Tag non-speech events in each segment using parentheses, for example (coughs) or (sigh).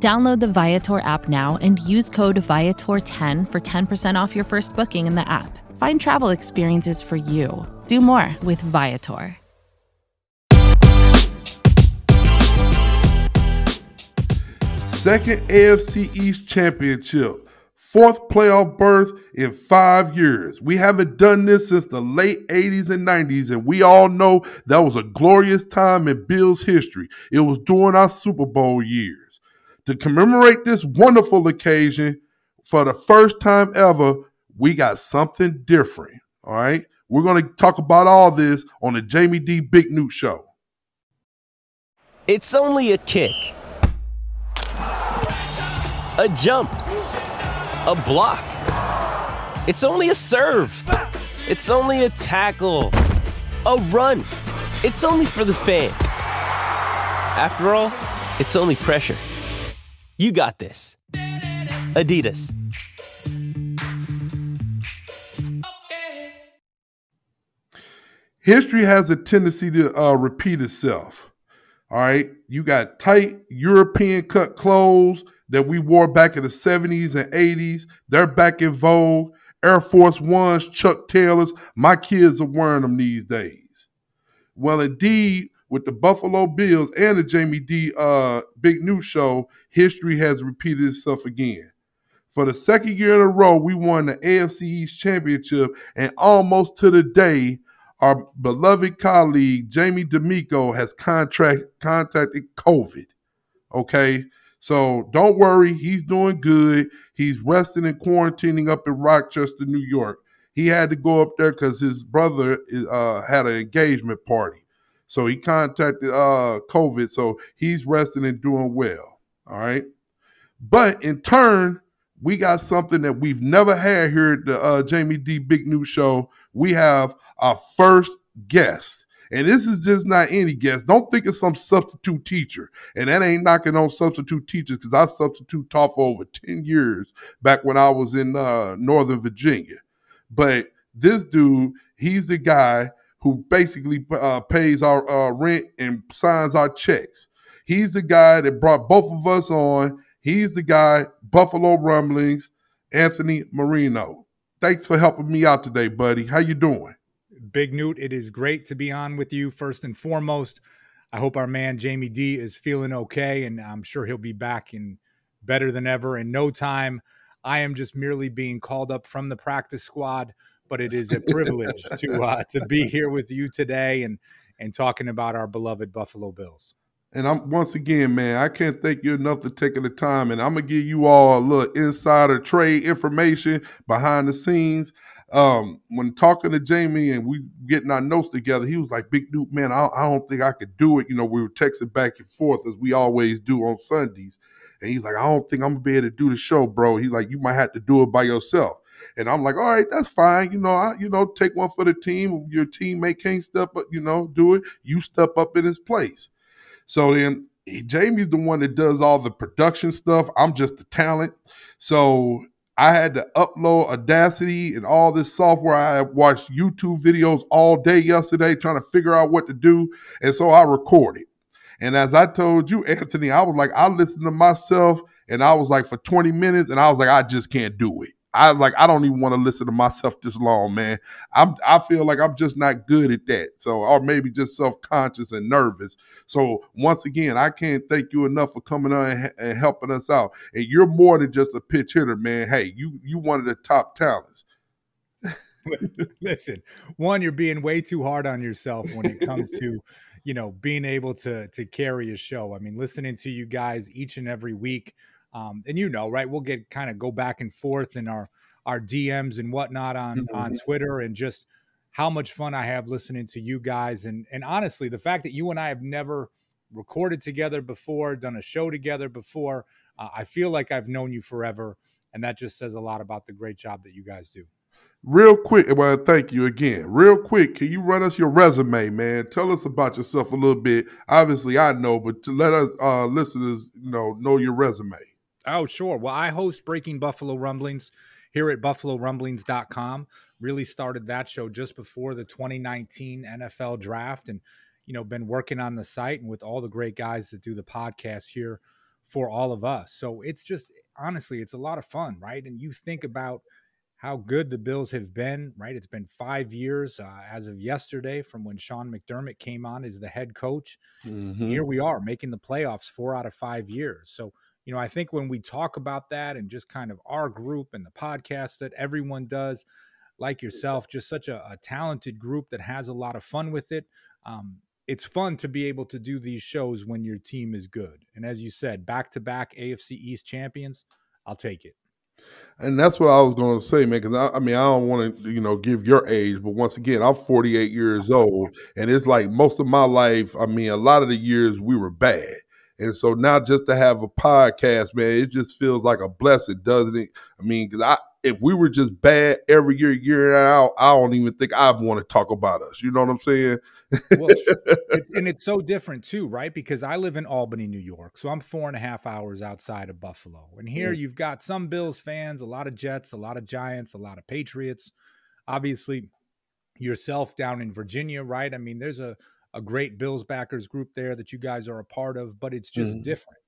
Download the Viator app now and use code Viator10 for 10% off your first booking in the app. Find travel experiences for you. Do more with Viator. Second AFC East championship. Fourth playoff berth in five years. We haven't done this since the late 80s and 90s, and we all know that was a glorious time in Bills history. It was during our Super Bowl years to commemorate this wonderful occasion for the first time ever, we got something different. All right. We're going to talk about all this on the Jamie D. Big Newt Show. It's only a kick, a jump, a block. It's only a serve. It's only a tackle, a run. It's only for the fans. After all, it's only pressure. You got this. Adidas. History has a tendency to uh, repeat itself. All right. You got tight European cut clothes that we wore back in the 70s and 80s. They're back in vogue. Air Force Ones, Chuck Taylors. My kids are wearing them these days. Well, indeed, with the Buffalo Bills and the Jamie D. Uh, Big Newt Show, history has repeated itself again. For the second year in a row, we won the AFC East Championship, and almost to the day, our beloved colleague Jamie D'Amico has contract, contacted COVID. Okay, so don't worry, he's doing good. He's resting and quarantining up in Rochester, New York. He had to go up there because his brother uh, had an engagement party. So he contacted uh, COVID. So he's resting and doing well. All right. But in turn, we got something that we've never had here at the uh, Jamie D Big Newt Show. We have our first guest. And this is just not any guest. Don't think it's some substitute teacher. And that ain't knocking on substitute teachers because I substitute taught for over 10 years back when I was in uh, Northern Virginia. But this dude, he's the guy who basically uh, pays our uh, rent and signs our checks. He's the guy that brought both of us on. He's the guy, Buffalo Rumblings, Anthony Marino. Thanks for helping me out today, buddy. How you doing? Big Newt, it is great to be on with you first and foremost. I hope our man Jamie D is feeling okay, and I'm sure he'll be back in better than ever in no time. I am just merely being called up from the practice squad but it is a privilege (laughs) to uh, to be here with you today and and talking about our beloved Buffalo Bills. And I'm once again, man, I can't thank you enough for taking the time. And I'm gonna give you all a little insider trade information behind the scenes. Um, when talking to Jamie and we getting our notes together, he was like, "Big Newt, man, I, I don't think I could do it." You know, we were texting back and forth as we always do on Sundays. And he's like, "I don't think I'm gonna be able to do the show, bro." He's like, "You might have to do it by yourself." And I'm like, all right, that's fine. You know, I, you know, take one for the team. Your teammate can't step up, you know, do it. You step up in his place. So then Jamie's the one that does all the production stuff. I'm just the talent. So I had to upload Audacity and all this software. I watched YouTube videos all day yesterday trying to figure out what to do. And so I recorded. And as I told you, (laughs) Anthony, I was like, I listened to myself and I was like for 20 minutes and I was like, I just can't do it. I like I don't even want to listen to myself this long, man. I'm I feel like I'm just not good at that. So or maybe just self-conscious and nervous. So once again, I can't thank you enough for coming on and, and helping us out. And you're more than just a pitch hitter, man. Hey, you you one of the top talents. (laughs) Listen, one, you're being way too hard on yourself when it comes to, (laughs) you know, being able to to carry a show. I mean, listening to you guys each and every week um, and you know, right? We'll get kind of go back and forth in our our DMs and whatnot on mm-hmm. on Twitter, and just how much fun I have listening to you guys. And and honestly, the fact that you and I have never recorded together before, done a show together before, uh, I feel like I've known you forever. and that just says a lot about the great job that you guys do. Real quick, well, thank you again. Real quick, can you run us your resume, man? Tell us about yourself a little bit. Obviously, I know, but to let us uh, listeners, you know, know your resume. Oh, sure. Well, I host Breaking Buffalo Rumblings here at buffalorumblings.com. Really started that show just before the 2019 NFL draft and you know, been working on the site and with all the great guys that do the podcast here for all of us. So it's just honestly, it's a lot of fun, right? And you think about how good the Bills have been, right? It's been five years uh, as of yesterday from when Sean McDermott came on as the head coach. Mm-hmm. Here we are making the playoffs four out of five years. So, you know, I think when we talk about that and just kind of our group and the podcast that everyone does, like yourself, just such a, a talented group that has a lot of fun with it. Um, it's fun to be able to do these shows when your team is good. And as you said, back to back AFC East champions, I'll take it. And that's what I was going to say, man. Because I, I, mean, I don't want to, you know, give your age, but once again, I'm 48 years old, and it's like most of my life. I mean, a lot of the years we were bad, and so now just to have a podcast, man, it just feels like a blessing, doesn't it? I mean, because I, if we were just bad every year, year and out, I don't even think I'd want to talk about us. You know what I'm saying? well, (laughs) it, and it's so different too, right? Because I live in Albany, New York, so I'm four and a half hours outside of Buffalo, and here mm. you've got some Bills fans, a lot of Jets, a lot of Giants, a lot of Patriots. Obviously, yourself down in Virginia, right? I mean, there's a a great Bills backers group there that you guys are a part of, but it's just mm. different.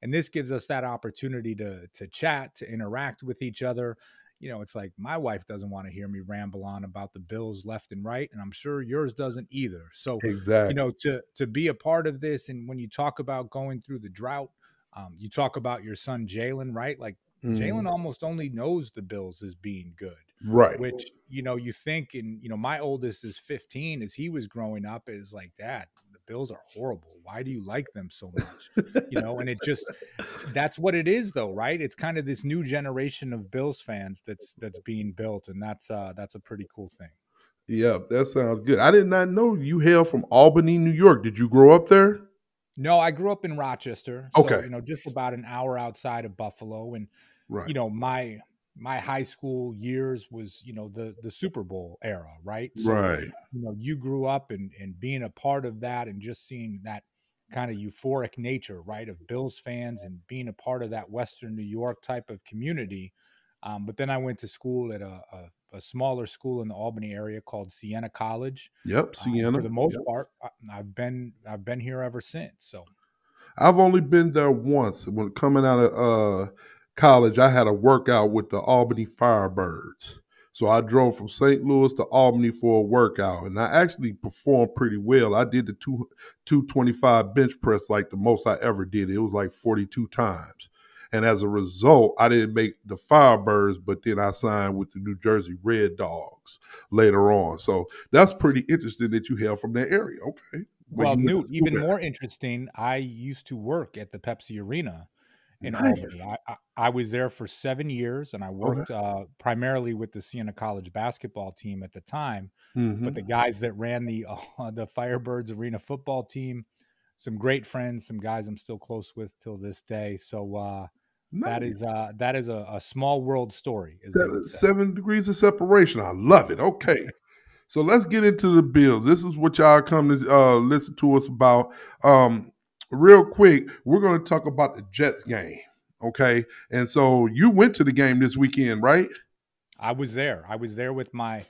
And this gives us that opportunity to to chat, to interact with each other you know, it's like my wife doesn't want to hear me ramble on about the Bills left and right, and I'm sure yours doesn't either. So, exactly. you know, to to be a part of this, and when you talk about going through the drought, um, you talk about your son Jalen, right? Like mm. Jalen almost only knows the Bills as being good, right? Which you know, you think, and you know, my oldest is 15. As he was growing up, is like, Dad, the Bills are horrible. Why do you like them so much? you know, and it just that's what it is, though, right? It's kind of this new generation of Bills fans that's that's being built, and that's uh that's a pretty cool thing. Yeah, that sounds good. I did not know you hail from Albany, New York. Did you grow up there? No, I grew up in Rochester. So, okay. you know, just about an hour outside of Buffalo. And right. you know, my my high school years was you know the the Super Bowl era, right? So, right. You know, you grew up and and being a part of that and just seeing that kind of euphoric nature, right, of Bills fans and being a part of that Western New York type of community. Um, but then I went to school at a, a, a, smaller school in the Albany area called Siena College. Yep, Siena. Um, for the most yep. part, I've been I've been here ever since. So I've only been there once when coming out of uh, college, I had a workout with the Albany Firebirds. So I drove from St. Louis to Albany for a workout, and I actually performed pretty well. I did the two, 225 bench press like the most I ever did. It was like 42 times. And as a result, I didn't make the Firebirds, but then I signed with the New Jersey Red Dogs later on. So that's pretty interesting that you hail from that area. Okay. Well, new even more interesting, I used to work at the Pepsi Arena in nice. Albany. I, I, I, was there for seven years, and I worked okay. uh, primarily with the Siena College basketball team at the time. Mm-hmm. But the guys that ran the uh, (laughs) the Firebirds Arena football team, some great friends, some guys I'm still close with till this day. So uh, nice. that is uh, that is a, a, small world story. Seven, seven degrees of separation. I love it. Okay. So let's get into the bills. This is what y'all come to uh, listen to us about. Um, real quick, we're going to talk about the Jets game. Okay. And so you went to the game this weekend, right? I was there. I was there with my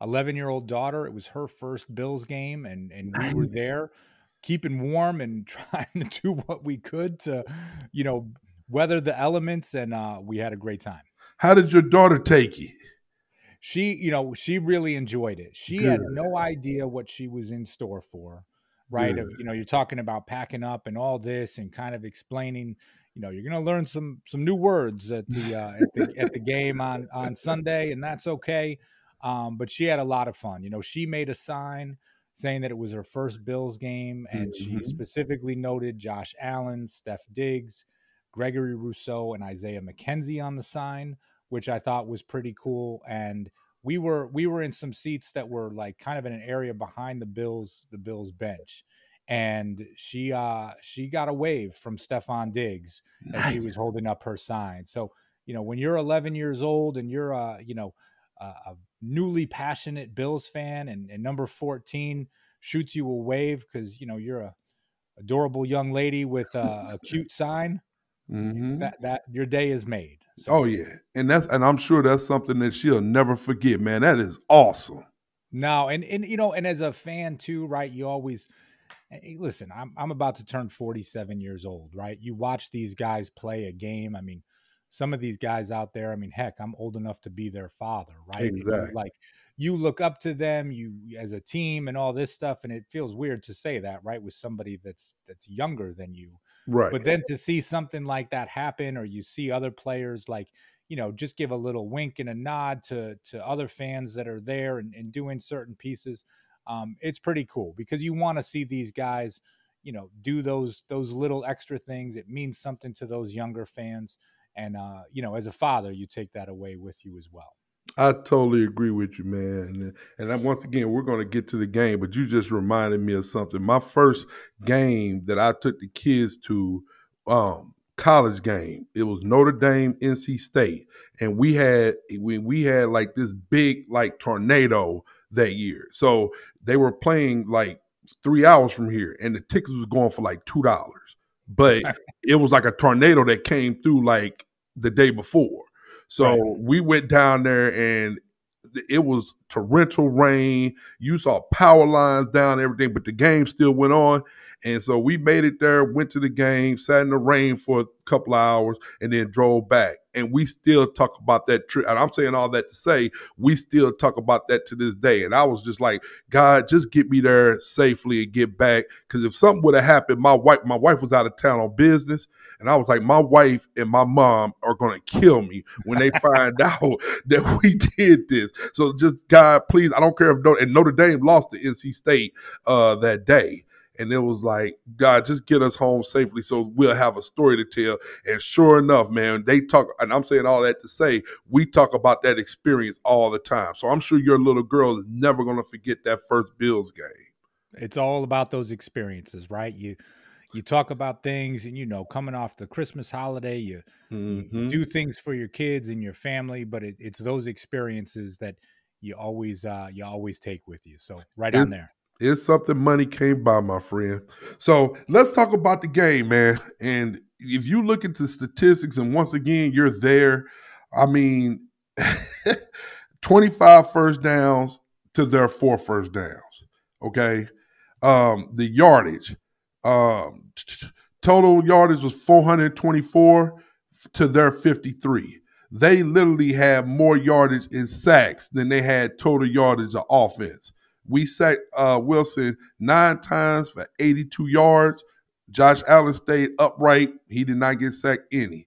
11 year old daughter. It was her first Bills game, and, and we were there keeping warm and (laughs) trying to do what we could to, you know, weather the elements. And uh, we had a great time. How did your daughter take it? She, you know, she really enjoyed it. She Good. had no idea what she was in store for right? Yeah. Of you know, you're talking about packing up and all this, and kind of explaining. You know, you're going to learn some some new words at (laughs) the uh, at the at the game on on Sunday, and that's okay. Um, but she had a lot of fun. You know, she made a sign saying that it was her first Bills game, and mm-hmm. she specifically noted Josh Allen, Steph Diggs, Gregory Rousseau, and Isaiah McKenzie on the sign, which I thought was pretty cool. And we were we were in some seats that were like kind of in an area behind the Bills the Bills bench and she uh she got a wave from Stefon Diggs nice. as he was holding up her sign. So you know, when you're 11 years old and you're a, you know, a, a newly passionate Bills fan and, and number 14 shoots you a wave because, you know, you're a adorable young lady with a, a cute sign, Mm-hmm. that, that your day is made. So, Oh yeah, and that's and I'm sure that's something that she'll never forget, man. That is awesome. No, and and you know, and as a fan too, right? You always hey, listen. I'm I'm about to turn 47 years old, right? You watch these guys play a game. I mean, some of these guys out there. I mean, heck, I'm old enough to be their father, right? Exactly. like you look up to them, you as a team, and all this stuff. And it feels weird to say that, right, with somebody that's that's younger than you. Right. But then to see something like that happen, or you see other players like, you know, just give a little wink and a nod to to other fans that are there and, and doing certain pieces, um, it's pretty cool because you want to see these guys, you know, do those those little extra things. It means something to those younger fans, and uh, you know, as a father, you take that away with you as well. I totally agree with you, man. And, and then once again, we're going to get to the game, but you just reminded me of something. My first game that I took the kids to, um, college game. It was Notre Dame, NC State, and we had we we had like this big like tornado that year. So they were playing like three hours from here, and the tickets was going for like two dollars. But (laughs) it was like a tornado that came through like the day before. So Right. we went down there and it was torrential rain. You saw power lines down, and everything, but the game still went on. And so we made it there, went to the game, sat in the rain for a couple of hours, and then drove back. And we still talk about that trip. And I'm saying all that to say we still talk about that to this day. And I was just like, God, just get me there safely and get back. Because if something would have happened, my wife, my wife was out of town on business. And I was like, my wife and my mom are gonna kill me when they (laughs) find out that we did this. So just God, please, I don't care if no, and Notre Dame lost to NC State uh, that day. And it was like, God, just get us home safely so we'll have a story to tell. And sure enough, man, they talk, and I'm saying all that to say, we talk about that experience all the time. So I'm sure your little girl is never going to forget that first Bills game. it's all about those experiences, right? You you talk about things, and you know, coming off the Christmas holiday, you, you Mhm. do things for your kids and your family, but it, it's those experiences that you always uh, you always take with you. So right on there. It's something money can't buy, my friend. So let's talk about the game, man. And if you look at the statistics, and once again, you're there. I mean, (laughs) 25 first downs to their four first downs. Okay. Um, the yardage, um, total yardage was 424 to their 53. They literally had more yardage in sacks than they had total yardage of offense. We sacked uh, Wilson nine times for 82 yards. Josh Allen stayed upright. He did not get sacked any.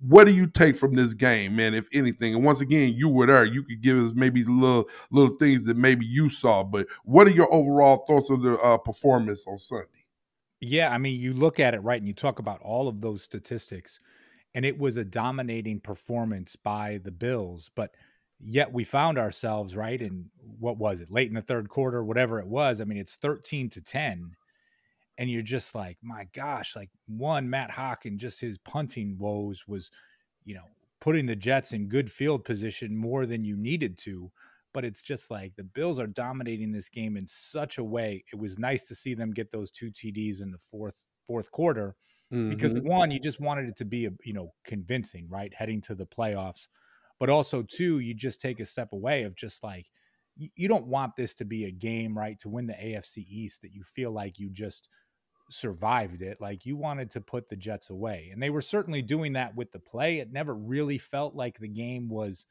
What do you take from this game, man, if anything? And once again, you were there. You could give us maybe little little things that maybe you saw, but what are your overall thoughts of the uh, performance on Sunday? Yeah, I mean, you look at it right, and you talk about all of those statistics, and it was a dominating performance by the Bills, but yet we found ourselves right in what was it late in the third quarter whatever it was i mean it's 13 to 10 and you're just like my gosh like one Matt Haack and just his punting woes was you know putting the jets in good field position more than you needed to but it's just like the bills are dominating this game in such a way it was nice to see them get those two tds in the fourth fourth quarter because Mhm. one you just wanted it to be a, you know convincing right heading to the playoffs but also two you just take a step away of just like you, you don't want this to be a game right to win the afc east that you feel like you just survived it like you wanted to put the jets away and they were certainly doing that with the play it never really felt like the game was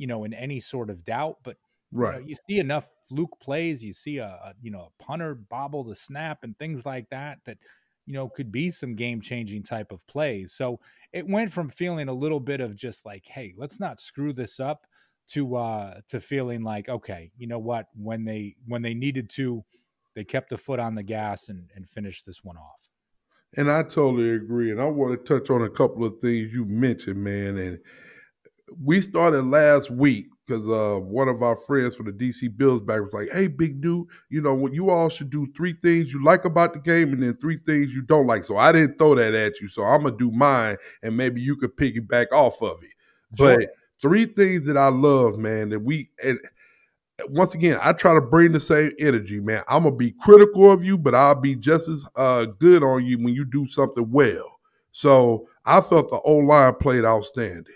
you know in any sort of doubt but you, know, right. you see enough fluke plays you see a, a you know a punter bobble the snap and things like that that you know could be some game changing type of plays so it went from feeling a little bit of just like hey let's not screw this up to uh to feeling like okay you know what when they when they needed to they kept the foot on the gas and and finished this one off And I totally agree. And I want to touch on a couple of things you mentioned, man. And we started last week because uh, one of our friends from the DC Bills back was like, "Hey, big dude, you know what? You all should do three things you like about the game, and then three things you don't like." So I didn't throw that at you, so I'm gonna do mine, and maybe you could piggyback off of it. Sure. But three things that I love, man, that we and once again, I try to bring the same energy, man. I'm gonna be critical of you, but I'll be just as uh, good on you when you do something well. So I felt the O line played outstanding.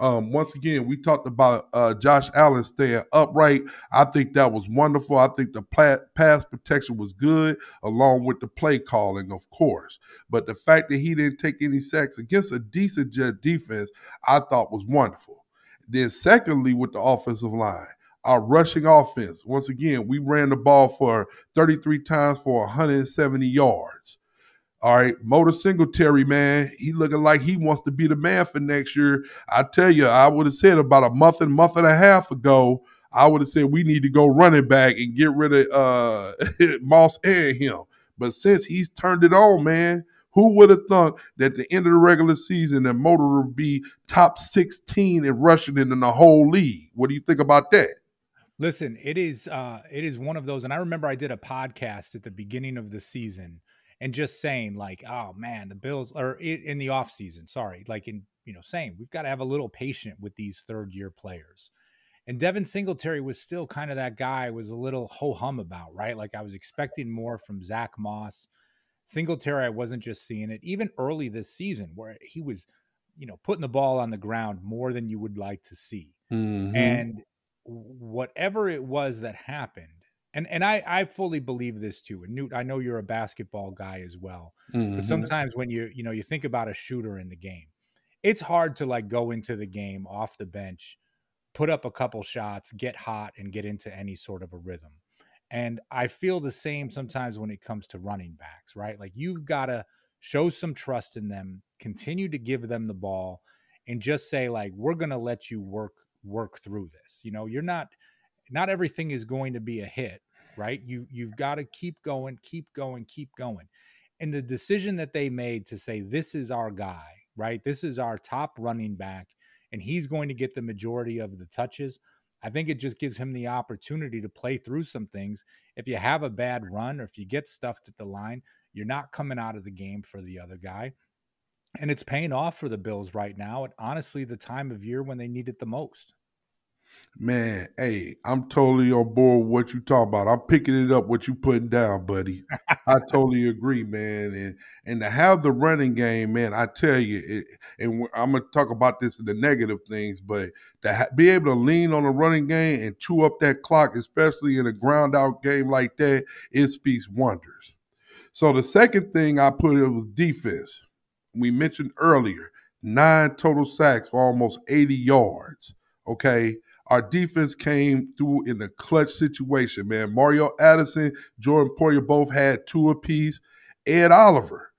Um, once again, we talked about uh, Josh Allen staying upright. I think that was wonderful. I think the pass protection was good, along with the play calling, of course. But the fact that he didn't take any sacks against a decent Jet defense, I thought was wonderful. Then, secondly, with the offensive line, our rushing offense. Once again, we ran the ball for 33 times for 170 yards. All right, Motor Singletary, man, he looking like he wants to be the man for next year. I tell you, I would have said about a month and month and a half ago, I would have said we need to go running back and get rid of uh, (laughs) Moss and him. But since he's turned it on, man, who would have thought that at the end of the regular season that Motor would be top 16 in rushing in the whole league? What do you think about that? Listen, it is uh it is one of those, and I remember I did a podcast at the beginning of the season and just saying like, oh man, the Bills are in the off season. Sorry, like in you know saying we've got to have a little patient with these third year players. And Devin Singletary was still kind of that guy was a little ho hum about, right? Like I was expecting more from Zach Moss. Singletary, I wasn't just seeing it. Even early this season, where he was, you know, putting the ball on the ground more than you would like to see. Mm-hmm. And whatever it was that happened, and and I I fully believe this too. And Newt, I know you're a basketball guy as well, mm-hmm. but sometimes when you you know you think about a shooter in the game, it's hard to like go into the game off the bench, put up a couple shots, get hot, and get into any sort of a rhythm. And I feel the same sometimes when it comes to running backs, right? Like you've got to show some trust in them, continue to give them the ball, and just say like we're going to let you work work through this. You know, you're not not everything is going to be a hit, right? You you've got to keep going, keep going, keep going. And the decision that they made to say this is our guy, right? This is our top running back and he's going to get the majority of the touches. I think it just gives him the opportunity to play through some things. If you have a bad run or if you get stuffed at the line, you're not coming out of the game for the other guy. And it's paying off for the Bills right now at honestly the time of year when they need it the most. Man, hey, I'm totally on board with what you talk about. I'm picking it up what you putting down, buddy. (laughs) I totally agree, man. And and to have the running game, man, I tell you, it, and I'm gonna talk about this in the negative things, but to ha- be able to lean on the running game and chew up that clock, especially in a ground out game like that, it speaks wonders. So the second thing I put it was defense. We mentioned earlier nine total sacks for almost 80 yards. Okay our defense came through in the clutch situation, man. Mario Addison, Jordan Poyer both had two apiece. Ed Oliver,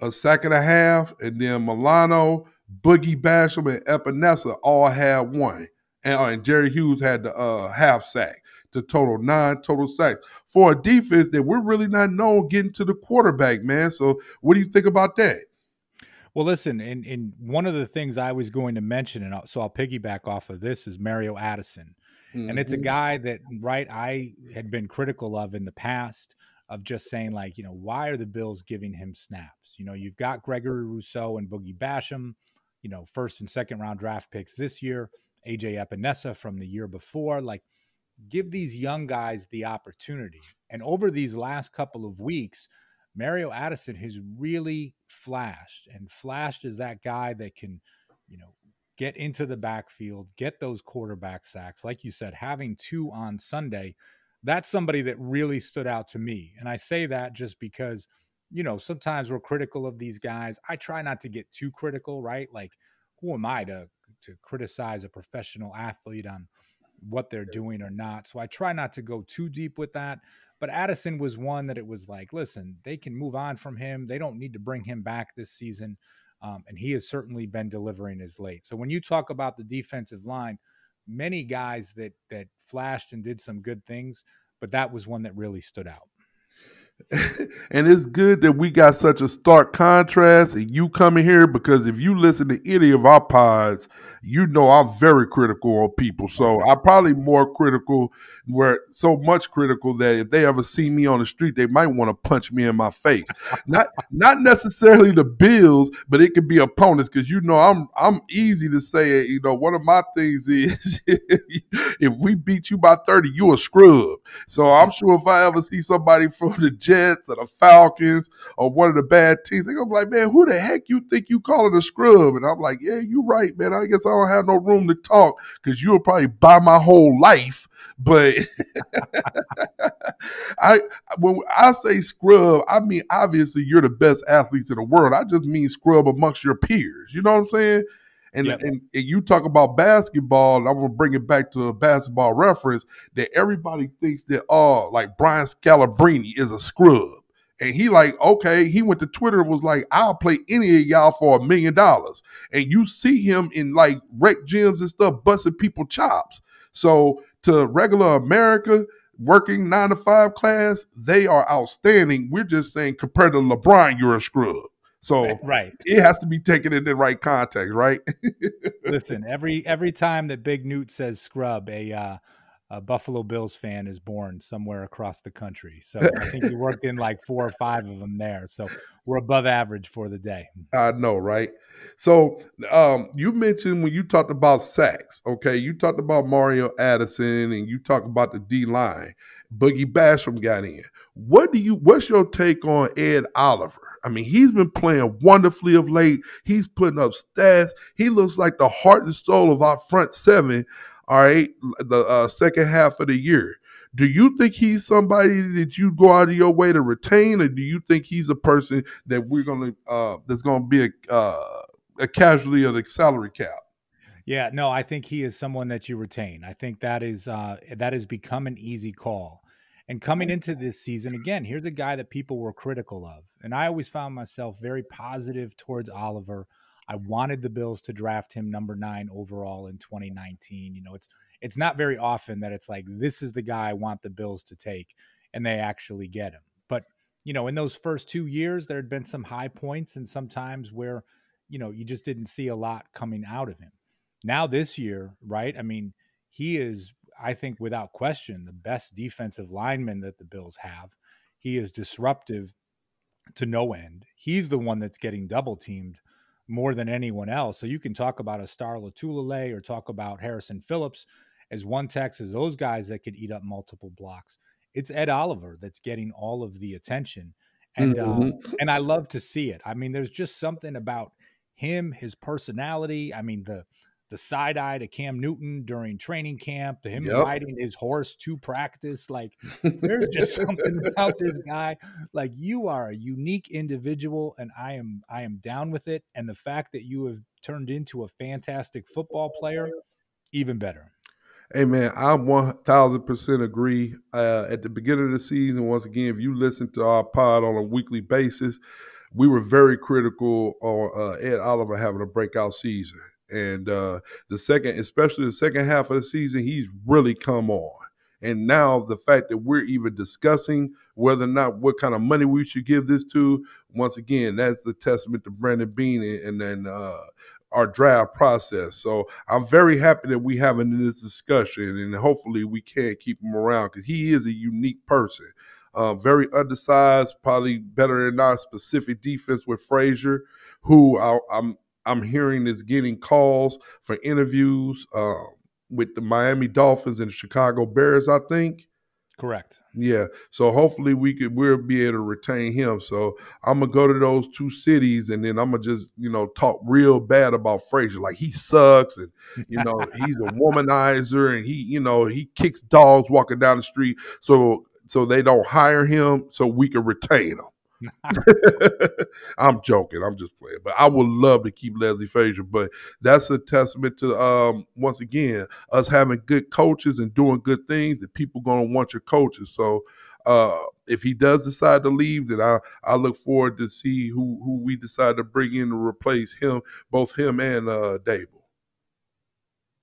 a sack and a half, and then Milano, Boogie Basham, and Epenesa all had one. And, uh, and Jerry Hughes had the uh, half sack to total nine total sacks for a defense that we're really not known getting to the quarterback, man. So what do you think about that? Well, listen, and, and one of the things I was going to mention, and so I'll piggyback off of this, is Mario Addison. Mm-hmm. And it's a mm-hmm. guy that, right, I had been critical of in the past of just saying, like, you know, why are the Bills giving him snaps? You know, you've got Gregory Rousseau and Boogie Basham, you know, first and second round draft picks this year, AJ Epenesa from the year before. Like, give these young guys the opportunity. And over these last couple of weeks, Mario Addison has really flashed and flashed as that guy that can, you know, get into the backfield, get those quarterback sacks. Like you said, having two on Sunday, that's somebody that really stood out to me. And I say that just because, you know, sometimes we're critical of these guys. I try not to get too critical, right? Like, who am I to to criticize a professional athlete on what they're doing or not? So I try not to go too deep with that. But Addison was one that it was like, listen, they can move on from him. They don't need to bring him back this season. Um, and he has certainly been delivering as late. So when you talk about the defensive line, many guys that that flashed and did some good things, but that was one that really stood out. (laughs) and it's good that we got such a stark contrast and you coming here because if you listen to any of our pods, you know I'm very critical on people. So I'm probably more critical, where so much critical that if they ever see me on the street, they might want to punch me in my face. not not necessarily the Bills, but it could be opponents because you know I'm I'm easy to say. You know, one of my things is (laughs) if we beat you by 30, you a scrub. So I'm sure if I ever see somebody from the Jets or the Falcons or one of the bad teams, they're gonna be like, man, who the heck you think you calling a scrub? And I'm like, yeah, you're right, man. I guess I don't have no room to talk because you'll probably buy my whole life. But (laughs) I when I say scrub, I mean obviously you're the best athletes in the world. I just mean scrub amongst your peers. You know what I'm saying? And, yep. and, and, you talk about basketball, and I'm gonna bring it back to a basketball reference that everybody thinks that oh, like Brian Scalabrine is a scrub. And he like, okay, he went to Twitter and was like, I'll play any of y'all for a million dollars. And you see him in like rec gyms and stuff, busting people chops. So to regular America, working nine to five class, they are outstanding. We're just saying compared to LeBron, you're a scrub. So right, it has to be taken in the right context, right? (laughs) Listen, every every time that Big Newt says scrub, a uh, a Buffalo Bills fan is born somewhere across the country. So I think he worked in like four or five of them there. So we're above average for the day. I know, right? So um, you mentioned when you talked about sacks, okay, you talked about Mario Addison and you talked about the D line. Boogie Basham got in. What do you what's your take on Ed Oliver? I mean, he's been playing wonderfully of late. He's putting up stats. He looks like the heart and soul of our front seven all right, the uh, second half of the year. Do you think he's somebody that you go out of your way to retain, or do you think he's a person that we're gonna uh, that's gonna be a uh, a casualty of the salary cap? Yeah, no, I think he is someone that you retain. I think that is uh, that has become an easy call. And coming into this season, again, here's a guy that people were critical of, and I always found myself very positive towards Oliver. I wanted the Bills to draft him number nine overall in 2019. You know, it's it's not very often that it's like this is the guy I want the Bills to take, and they actually get him. But you know, in those first two years, there had been some high points and sometimes where you know you just didn't see a lot coming out of him. Now this year, right? I mean, he is, I think, without question, the best defensive lineman that the Bills have. He is disruptive to no end. He's the one that's getting double teamed more than anyone else. So you can talk about a Star Lotulelei or talk about Harrison Phillips as one techs, those guys that could eat up multiple blocks. It's Ed Oliver that's getting all of the attention. And um, mm-hmm. and I love to see it. I mean, there's just something about him, his personality. I mean, the the side eye to Cam Newton during training camp, to him yep. riding his horse to practice. Like, there's just (laughs) something about this guy. Like, you are a unique individual, and I am I am down with it. And the fact that you have turned into a fantastic football player, even better. Hey man, I one thousand percent agree. Uh, at the beginning of the season, once again, if you listen to our pod on a weekly basis, we were very critical on uh, Ed Oliver having a breakout season. And uh, the second, especially the second half of the season, he's really come on. And now the fact that we're even discussing whether or not what kind of money we should give this to, once again, that's the testament to Brandon Beane and then uh, our draft process. So I'm very happy that we having this discussion, and hopefully we can keep him around because he is a unique person. Uh, very undersized, probably better than our specific defense with Frazier, who I, I'm I'm hearing is getting calls for interviews uh, with the Miami Dolphins and the Chicago Bears. I think. Correct. Yeah. So hopefully we could we'll be able to retain him. So I'm gonna go to those two cities and then I'm gonna just you know talk real bad about Frazier, like he sucks and you know (laughs) he's a womanizer and he you know he kicks dogs walking down the street. So so they don't hire him so we can retain him. (laughs) I'm joking. I'm just playing. But I would love to keep Leslie Frazier. But that's a testament to um, once again us having good coaches and doing good things that people gonna want your coaches. So uh, if he does decide to leave, then I I look forward to see who who we decide to bring in to replace him, both him and uh Daboll.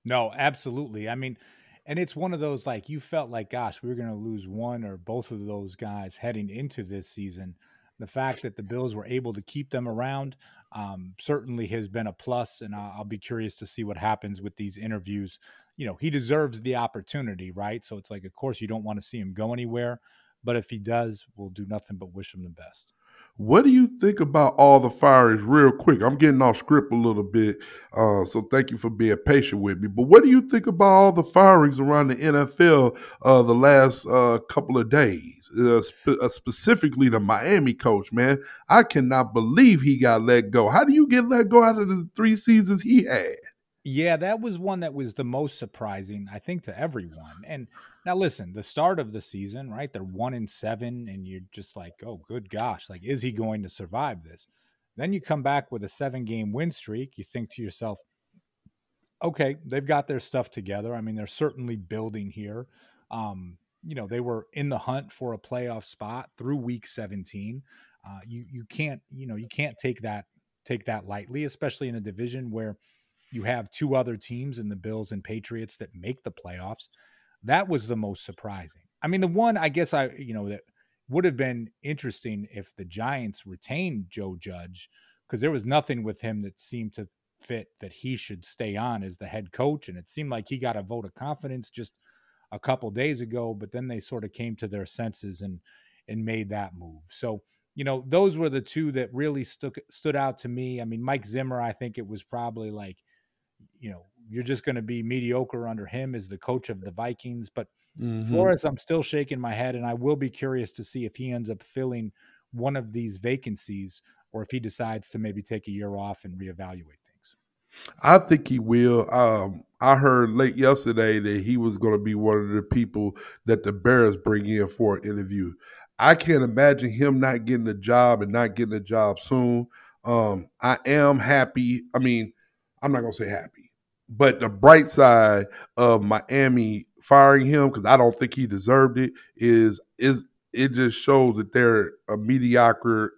No, absolutely. I mean, And it's one of those like you felt like, gosh, we were to lose one or both of those guys heading into this season. The fact that the Bills were able to keep them around um, certainly has been a plus, and I'll, I'll be curious to see what happens with these interviews. You know, he deserves the opportunity, right? So it's like, of course, you don't want to see him go anywhere, but if he does, we'll do nothing but wish him the best. What do you think about all the firings, real quick? I'm getting off script a little bit, uh, so thank you for being patient with me. But what do you think about all the firings around the NFL uh, the last uh, couple of days, uh, spe- uh, specifically the Miami coach? Man, I cannot believe he got let go. How do you get let go out of the three seasons he had? Yeah, that was one that was the most surprising, I think, to everyone. And now, listen, the start of the season, right? They're one in seven, and you're just like, oh, good gosh, like, is he going to survive this? Then you come back with a seven game win streak. You think to yourself, okay, they've got their stuff together. I mean, they're certainly building here. Um, you know, they were in the hunt for a playoff spot through week 17. Uh, you you can't you know you can't take that take that lightly, especially in a division where you have two other teams in the Bills and Patriots that make the playoffs. That was the most surprising. I mean, the one I guess I, you know, that would have been interesting if the Giants retained Joe Judge because there was nothing with him that seemed to fit that he should stay on as the head coach. And it seemed like he got a vote of confidence just a couple days ago, but then they sort of came to their senses and and made that move. So, you know, those were the two that really stuck stood out to me. I mean, Mike Zimmer, I think it was probably like you know, you're just going to be mediocre under him as the coach of the Vikings. But mm-hmm. Flores, I'm still shaking my head, and I will be curious to see if he ends up filling one of these vacancies or if he decides to maybe take a year off and reevaluate things. I think he will. Um, I heard late yesterday that he was going to be one of the people that the Bears bring in for an interview. I can't imagine him not getting a job and not getting a job soon. Um, I am happy. I mean, I'm not gonna say happy, but the bright side of Miami firing him because I don't think he deserved it is is it just shows that they're a mediocre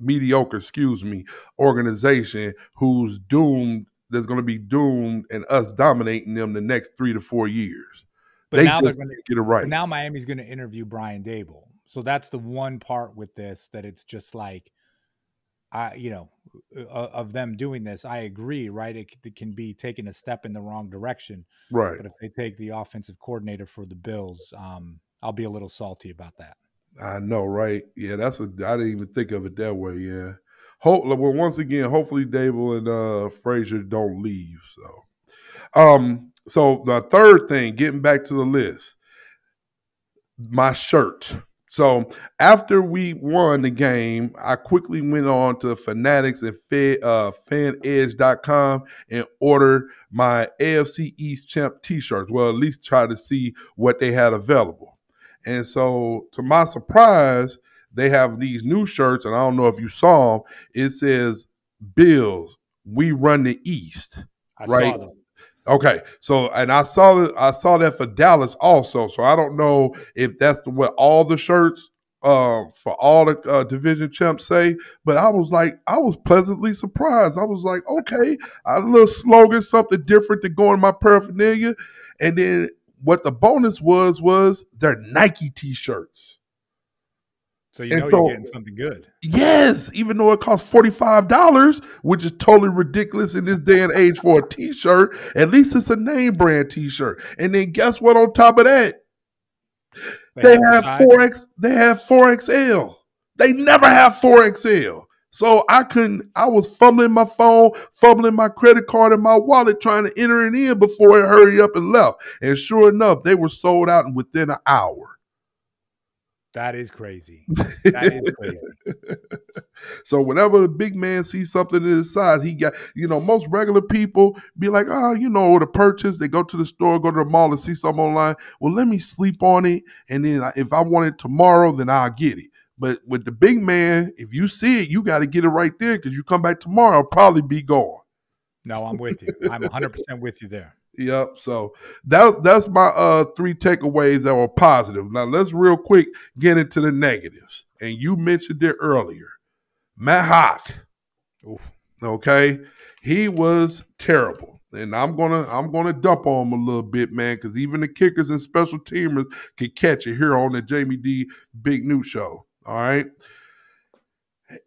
mediocre, excuse me, organization who's doomed that's going to be doomed and us dominating them the next three to four years. But they now they're going to get it right. Now Miami's going to interview Brian Daboll so that's the one part with this that it's just like I, you know, of them doing this, I agree, right? It, it, can be taken a step in the wrong direction, right? But if they take the offensive coordinator for the Bills, um, I'll be a little salty about that. I know, right? Yeah, that's a. I didn't even think of it that way. Yeah. Hope, well, once again, hopefully Daboll and uh, Frazier don't leave. So, um, so the third thing, getting back to the list, my shirt. So after we won the game, I quickly went on to Fanatics and Fed, uh, FanEdge.com and ordered my AFC East Champ T-shirts. Well, at least try to see what they had available. And so, to my surprise, they have these new shirts, and I don't know if you saw them. It says "Bills, we run the East." I right? Okay, so and I saw I saw that for Dallas also. So I don't know if that's what all the shirts uh, for all the uh, division champs say, but I was like, I was pleasantly surprised. I was like, okay, a little slogan, something different to go in my paraphernalia, and then what the bonus was was their Nike t-shirts. So you know so, you're getting something good. Yes, even though it costs $45, which is totally ridiculous in this day and age for a t-shirt, at least it's a name brand t-shirt. And then guess what on top of that? They, they have, have 4X, they have 4XL. They never have 4XL. So I couldn't, I was fumbling my phone, fumbling my credit card and my wallet trying to enter it in before it hurried up and left. And sure enough, they were sold out within an hour. That is crazy. That is crazy. (laughs) so whenever the big man sees something in his size, he got you know most regular people be like, oh, you know, to purchase, they go to the store, go to the mall, and see something online. Well, let me sleep on it, and then if I want it tomorrow, then I'll get it. But with the big man, if you see it, you got to get it right there because you come back tomorrow, I'll probably be gone. No, I'm with you. I'm 100 percent with you there. Yep. So that's that's my uh three takeaways that were positive. Now let's real quick get into the negatives. And you mentioned it earlier. Matt. Oof. Okay. He was terrible. and I'm gonna I'm gonna dump on him a little bit, man, because even the kickers and special teamers can catch it here on the Jamie D Big Newt Show. All right,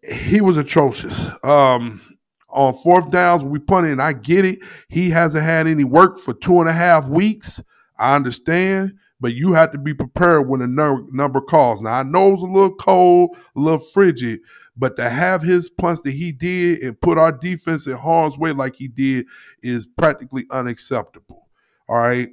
he was atrocious. Um, on fourth downs, we punted, and I get it. He hasn't had any work for two and a half weeks. I understand, but you have to be prepared when the number, number calls. Now I know it's a little cold, a little frigid, but to have his punts that he did and put our defense in harm's way like he did is practically unacceptable. All right.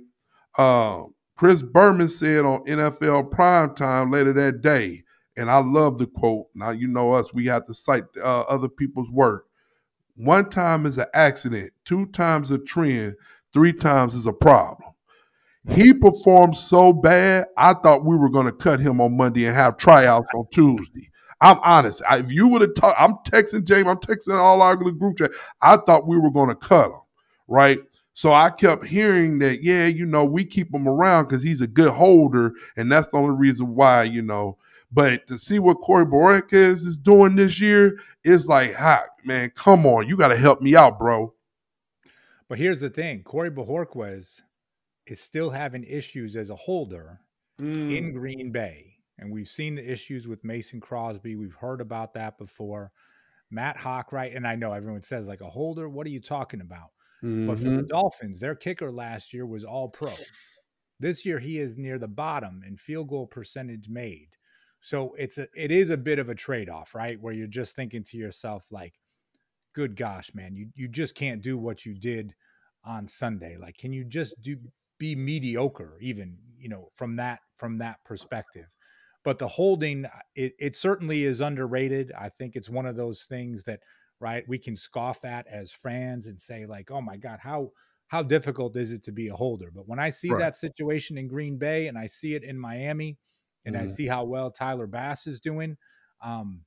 Uh, Chris Berman said on NFL primetime later that day, and I love the quote. Now, you know us, we have to cite uh, other people's work. One time is an accident, two times a trend, three times is a problem. He performed so bad, I thought we were going to cut him on Monday and have tryouts on Tuesday. I'm honest. I, if you would have talked, I'm texting James, I'm texting all our group chat. I thought we were going to cut him, right? So I kept hearing that, yeah, you know, we keep him around because he's a good holder, and that's the only reason why, you know. But to see what Corey Bojorquez is doing this year is like, hot, man. Come on, you got to help me out, bro. But here's the thing: Corey Bojorquez is still having issues as a holder mm. in Green Bay. And we've seen the issues with Mason Crosby. We've heard about that before. Matt Haack, right? And I know everyone says, like, a holder, what are you talking about? Mm-hmm. But for the mm-hmm. Dolphins, their kicker last year was all pro. This year, he is near the bottom in field goal percentage made. So it's a it is a bit of a trade-off, right? Where you're just thinking to yourself, like, good gosh, man, you you just can't do what you did on Sunday. Like, can you just do be mediocre, even, you know, from that from that perspective? but the holding uh, it, it certainly is underrated i think it's one of those things that right we can scoff at as fans and say like oh my god how how difficult is it to be a holder but when i see right. that situation in green bay and i see it in miami and mm-hmm. i see how well tyler bass is doing um,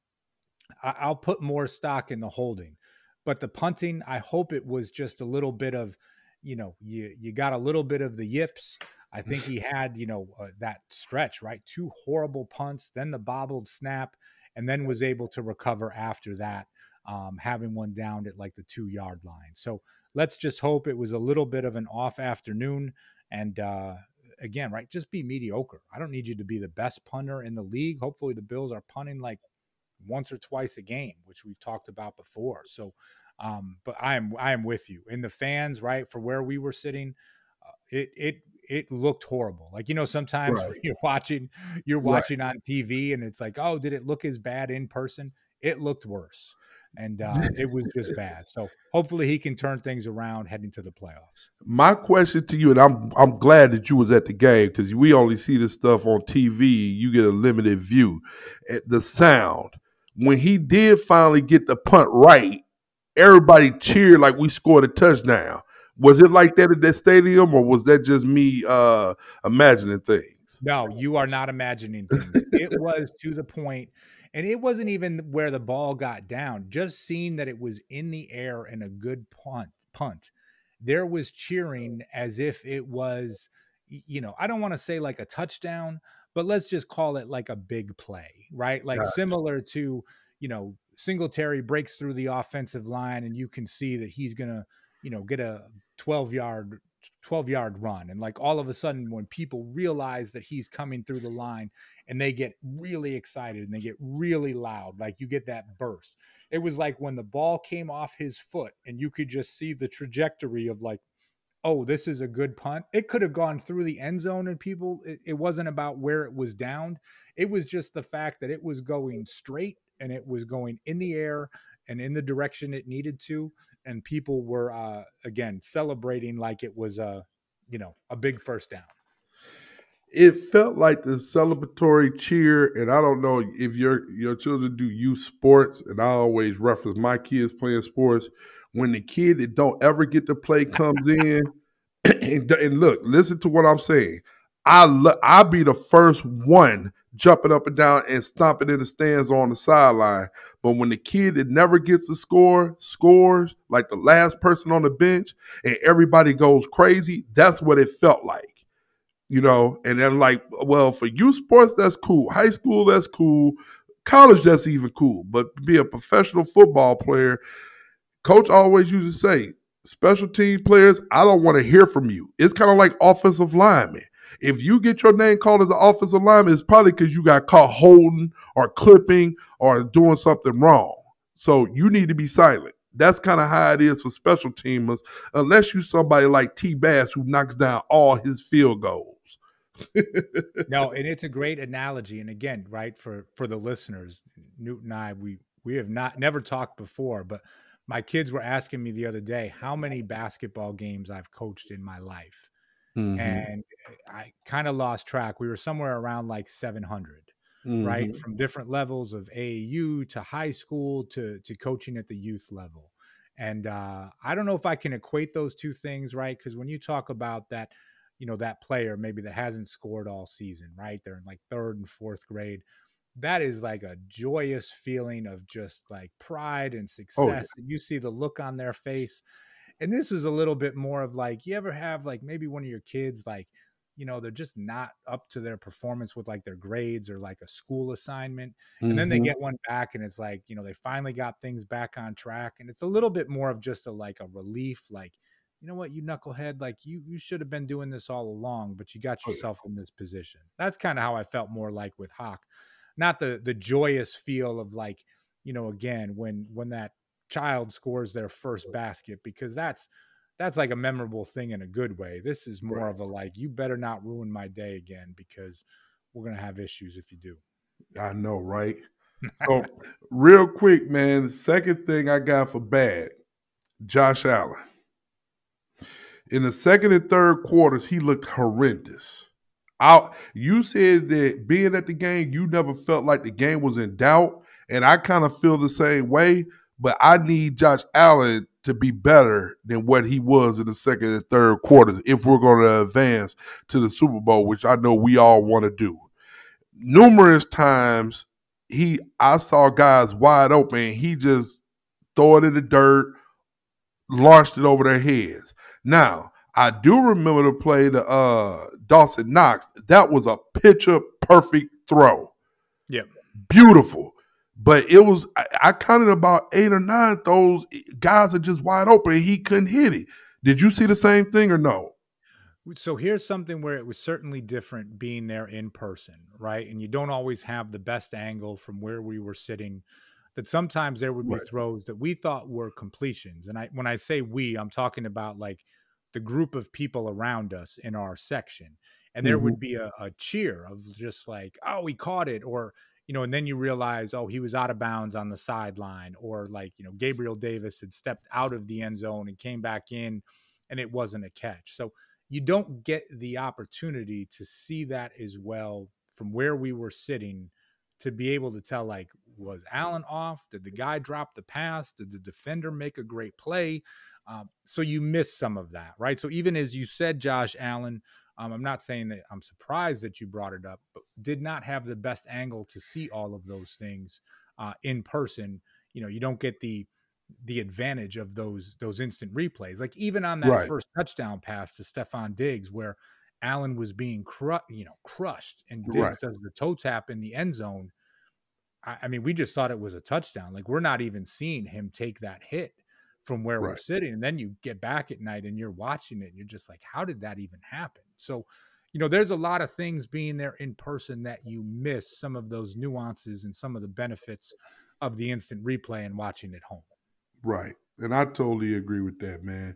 I, i'll put more stock in the holding but the punting i hope it was just a little bit of you know you you got a little bit of the yips I think he (laughs) had, you know, uh, that stretch, right? Two horrible punts, then the bobbled snap, and then was able to recover after that, um, having one down at like the two yard line. So let's just hope it was a little bit of an off afternoon. And uh, again, right, just be mediocre. I don't need you to be the best punter in the league. Hopefully, the Bills are punting like once or twice a game, which we've talked about before. So, um, but I am I am with you. And the fans, right, for where we were sitting, uh, it it it looked horrible. Like you know, sometimes right. (laughs) you're watching you're watching right. on TV and it's like, oh, did it look as bad in person? It looked worse, and uh, (laughs) it was just bad. So hopefully he can turn things around heading to the playoffs. My question to you, and I'm I'm glad that you was at the game because we only see this stuff on TV. You get a limited view. At the sound when he did finally get the punt right, everybody cheered like we scored a touchdown. Was it like that at that stadium, or was that just me uh, imagining things? No, you are not imagining things. it (laughs) was to the point, and it wasn't even where the ball got down. Just seeing that it was in the air and a good punt, punt, there was cheering as if it was, you know, I don't want to say like a touchdown, but let's just call it like a big play, right? Like gotcha. similar to, you know, Singletary breaks through the offensive line, and you can see that he's gonna you know, get a 12 yard 12 yard run and like all of a sudden when people realize that he's coming through the line and they get really excited and they get really loud like you get that burst. It was like when the ball came off his foot and you could just see the trajectory of like oh this is a good punt. It could have gone through the end zone and people it, it wasn't about where it was downed. It was just the fact that it was going straight and it was going in the air and in the direction it needed to and people were uh, again celebrating like it was a you know a big first down. It felt like the celebratory cheer and i don't know if your your children do youth sports and i always reference my kids playing sports. When the kid that don't ever get to play comes in (coughs) and, and look listen to what i'm saying i lo- i'll be the first one jumping up and down and stomping in the stands on the sideline. But when the kid that never gets a score scores, like the last person on the bench, and everybody goes crazy, that's what it felt like. You know, and then like, well, for youth sports, that's cool. High school, that's cool. College, that's even cool. But be a professional football player, coach always used to say, special team players, I don't want to hear from you. It's kind of like offensive linemen. If you get your name called as an offensive lineman, it's probably because you got caught holding or clipping or doing something wrong. So you need to be silent. That's kind of how it is for special teamers, unless you somebody like T Bass who knocks down all his field goals. (laughs) no, and it's a great analogy. And again, right for for the listeners, Newt and I, we we have not never talked before, but my kids were asking me the other day how many basketball games I've coached in my life. Mm-hmm. And I kind of lost track. We were somewhere around like 700, mm-hmm. right? From different levels of AAU to high school to, to coaching at the youth level. And uh, I don't know if I can equate those two things, right? Because when you talk about that, you know, that player maybe that hasn't scored all season, right? They're in like third and fourth grade. That is like a joyous feeling of just like pride and success. Oh, yeah. And you see the look on their face and this was a little bit more of like you ever have like maybe one of your kids like you know they're just not up to their performance with like their grades or like a school assignment and mm-hmm. then they mm-hmm. get one back and it's like you know they finally got things back on track and it's a little bit more of just a like a relief like you know what you knucklehead like you you should have been doing this all along but you got yourself oh, in this position that's kind of how i felt more like with Haack not the the joyous feel of like you know again when when that child scores their first basket because that's that's like a memorable thing in a good way. This is more right. of a like you better not ruin my day again because we're gonna have issues if you do. I know, right? so (laughs) real quick, man, the second thing I got for bad, Josh Allen. In the second and third quarters, he looked horrendous. Out, you said that being at the game, you never felt like the game was in doubt, and I kind of feel the same way. But I need Josh Allen to be better than what he was in the second and third quarters if we're going to advance to the Super Bowl, which I know we all want to do. Numerous times he I saw guys wide open, he just throw it in the dirt, launched it over their heads. Now, I do remember to play the uh, Dawson Knox. That was a picture perfect throw. Yeah. Beautiful. But it was I, I counted about eight or nine those guys are just wide open and he couldn't hit it. Did you see the same thing or no? So here's something where it was certainly different being there in person, right? And you don't always have the best angle from where we were sitting. That sometimes there would be right. throws that we thought were completions. And I when I say we, I'm talking about like the group of people around us in our section. And there mm-hmm. would be a, a cheer of just like, oh, we caught it, or you know, and then you realize, oh, he was out of bounds on the sideline, or like, you know, Gabriel Davis had stepped out of the end zone and came back in and it wasn't a catch. So you don't get the opportunity to see that as well from where we were sitting to be able to tell, like, was Allen off? Did the guy drop the pass? Did the defender make a great play? Um, so you miss some of that, right? So even as you said, Josh Allen, um, I'm not saying that I'm surprised that you brought it up, but did not have the best angle to see all of those things uh, in person. You know, you don't get the the advantage of those those instant replays. Like even on that right. first touchdown pass to Stefon Diggs, where Allen was being cru- you know crushed, and Diggs right. does the toe tap in the end zone. I, I mean, we just thought it was a touchdown. Like we're not even seeing him take that hit from where right. we're sitting. And then you get back at night and you're watching it and you're just like, how did that even happen? So, you know, there's a lot of things being there in person that you miss some of those nuances and some of the benefits of the instant replay and watching at home. Right. And I totally agree with that, man.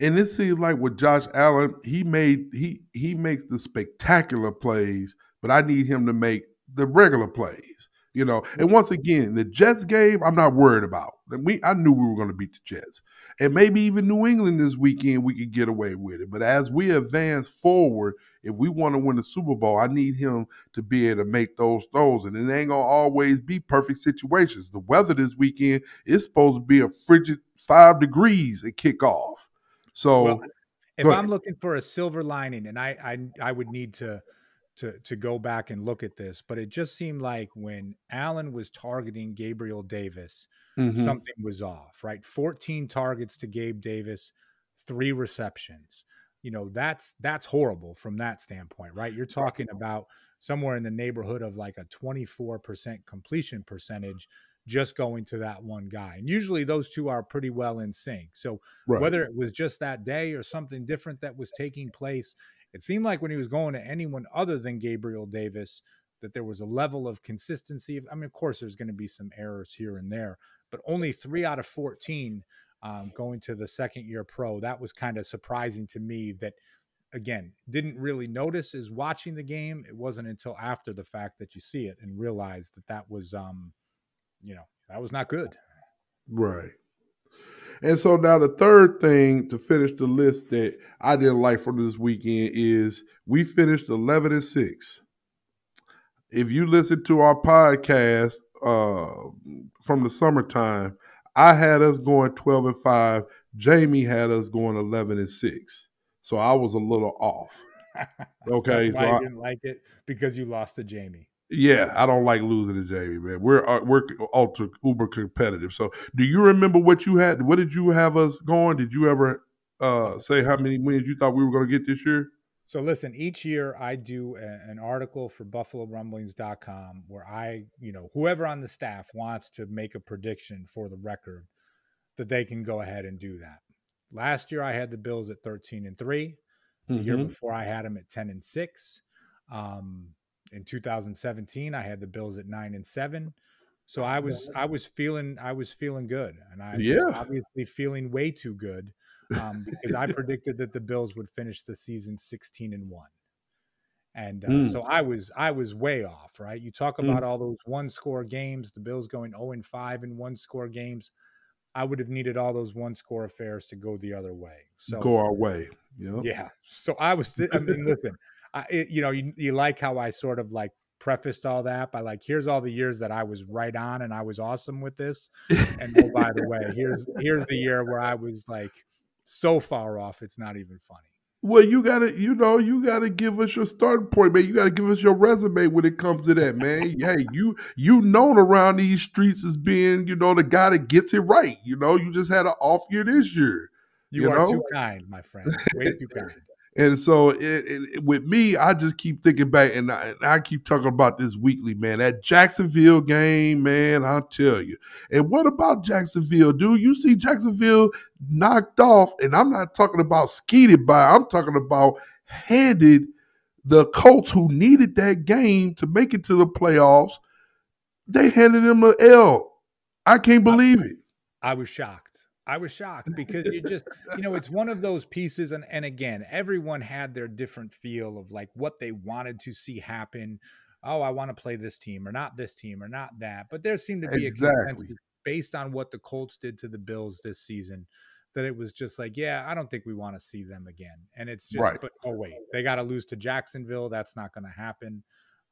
And it seems like with Josh Allen, he made he he makes the spectacular plays, but I need him to make the regular plays. You know, and once again, the Jets game, I'm not worried about. We I knew we were going to beat the Jets, and maybe even New England this weekend we could get away with it. But as we advance forward, if we want to win the Super Bowl, I need him to be able to make those throws, and it ain't gonna always be perfect situations. The weather this weekend is supposed to be a frigid five degrees at kickoff. So, well, if I'm looking for a silver lining, and I I I would need to to to go back and look at this, but it just seemed like when Allen was targeting Gabriel Davis, mm-hmm. something was off, right? 14 targets to Gabe Davis, three receptions. You know, that's that's horrible from that standpoint, right? You're talking about somewhere in the neighborhood of like a 24% completion percentage just going to that one guy. And usually those two are pretty well in sync. So Right. whether it was just that day or something different that was taking place, it seemed like when he was going to anyone other than Gabriel Davis, that there was a level of consistency. I mean, of course, there's going to be some errors here and there, but only three out of 14 um, going to the second year pro. That was kind of surprising to me that, again, didn't really notice as watching the game. It wasn't until after the fact that you see it and realize that that was, um, you know, that was not good. Right. And so now the third thing to finish the list that I didn't like from this weekend is we finished 11 and 6. If you listen to our podcast uh, from the summertime, I had us going 12 and 5. Jamie had us going 11 and 6. So I was a little off. (laughs) Okay. That's so I- didn't like it because you lost to Jamie. Yeah, I don't like losing to Jamie, man. We're uh, we're ultra uber competitive. So, do you remember what you had? What did you have us going? Did you ever uh, say how many wins you thought we were going to get this year? So listen, each year I do a, an article for buffalorumblings.com where I, you know, whoever on the staff wants to make a prediction for the record that they can go ahead and do that. Last year I had the Bills at 13 and 3. The year Mhm. before I had them at 10 and 6. Um, in 2017 I had the Bills at 9 and 7. So I was I was feeling I was feeling good and I Yeah. was obviously feeling way too good um, because I predicted that the Bills would finish the season 16 and 1. And uh, Mm. so I was I was way off, right? You talk about all those one score games, the Bills going 0 and 5 in one score games. I would have needed all those one score affairs to go the other way. So Go our way. You know? yeah. So I was, I mean, (laughs) listen, I, it, you know, you, you like how I sort of like prefaced all that by like, here's all the years that I was right on and I was awesome with this. And oh, by the way, here's, here's the year where I was like so far off. It's not even funny. Well, you gotta, you know, you gotta give us your starting point, man. You gotta give us your resume when it comes to that, man. hey, you you known around these streets as being, you know, the guy that gets it right. You know, you just had an off year this year. You, You are know? too kind, my friend. Way too kind. And so it, it, it- with me, I just keep thinking back, and I, and I keep talking about this weekly, man. That Jacksonville game, man, I'll tell you. And what about Jacksonville, dude? You see Jacksonville knocked off, and I'm not talking about skeeted by. I'm talking about handed the Colts, who needed that game to make it to the playoffs. They handed them an L. I can't believe it. I was shocked. I was shocked (laughs) because you just, you know, it's one of those pieces. And, and again, everyone had their different feel of like what they wanted to see happen. Oh, I want to play this team or not this team or not that. But there seemed to be Exactly. a consensus based on what the Colts did to the Bills this season that it was just like, yeah, I don't think we want to see them again. And it's just, Right. but oh, wait, they got to lose to Jacksonville. That's not going to happen.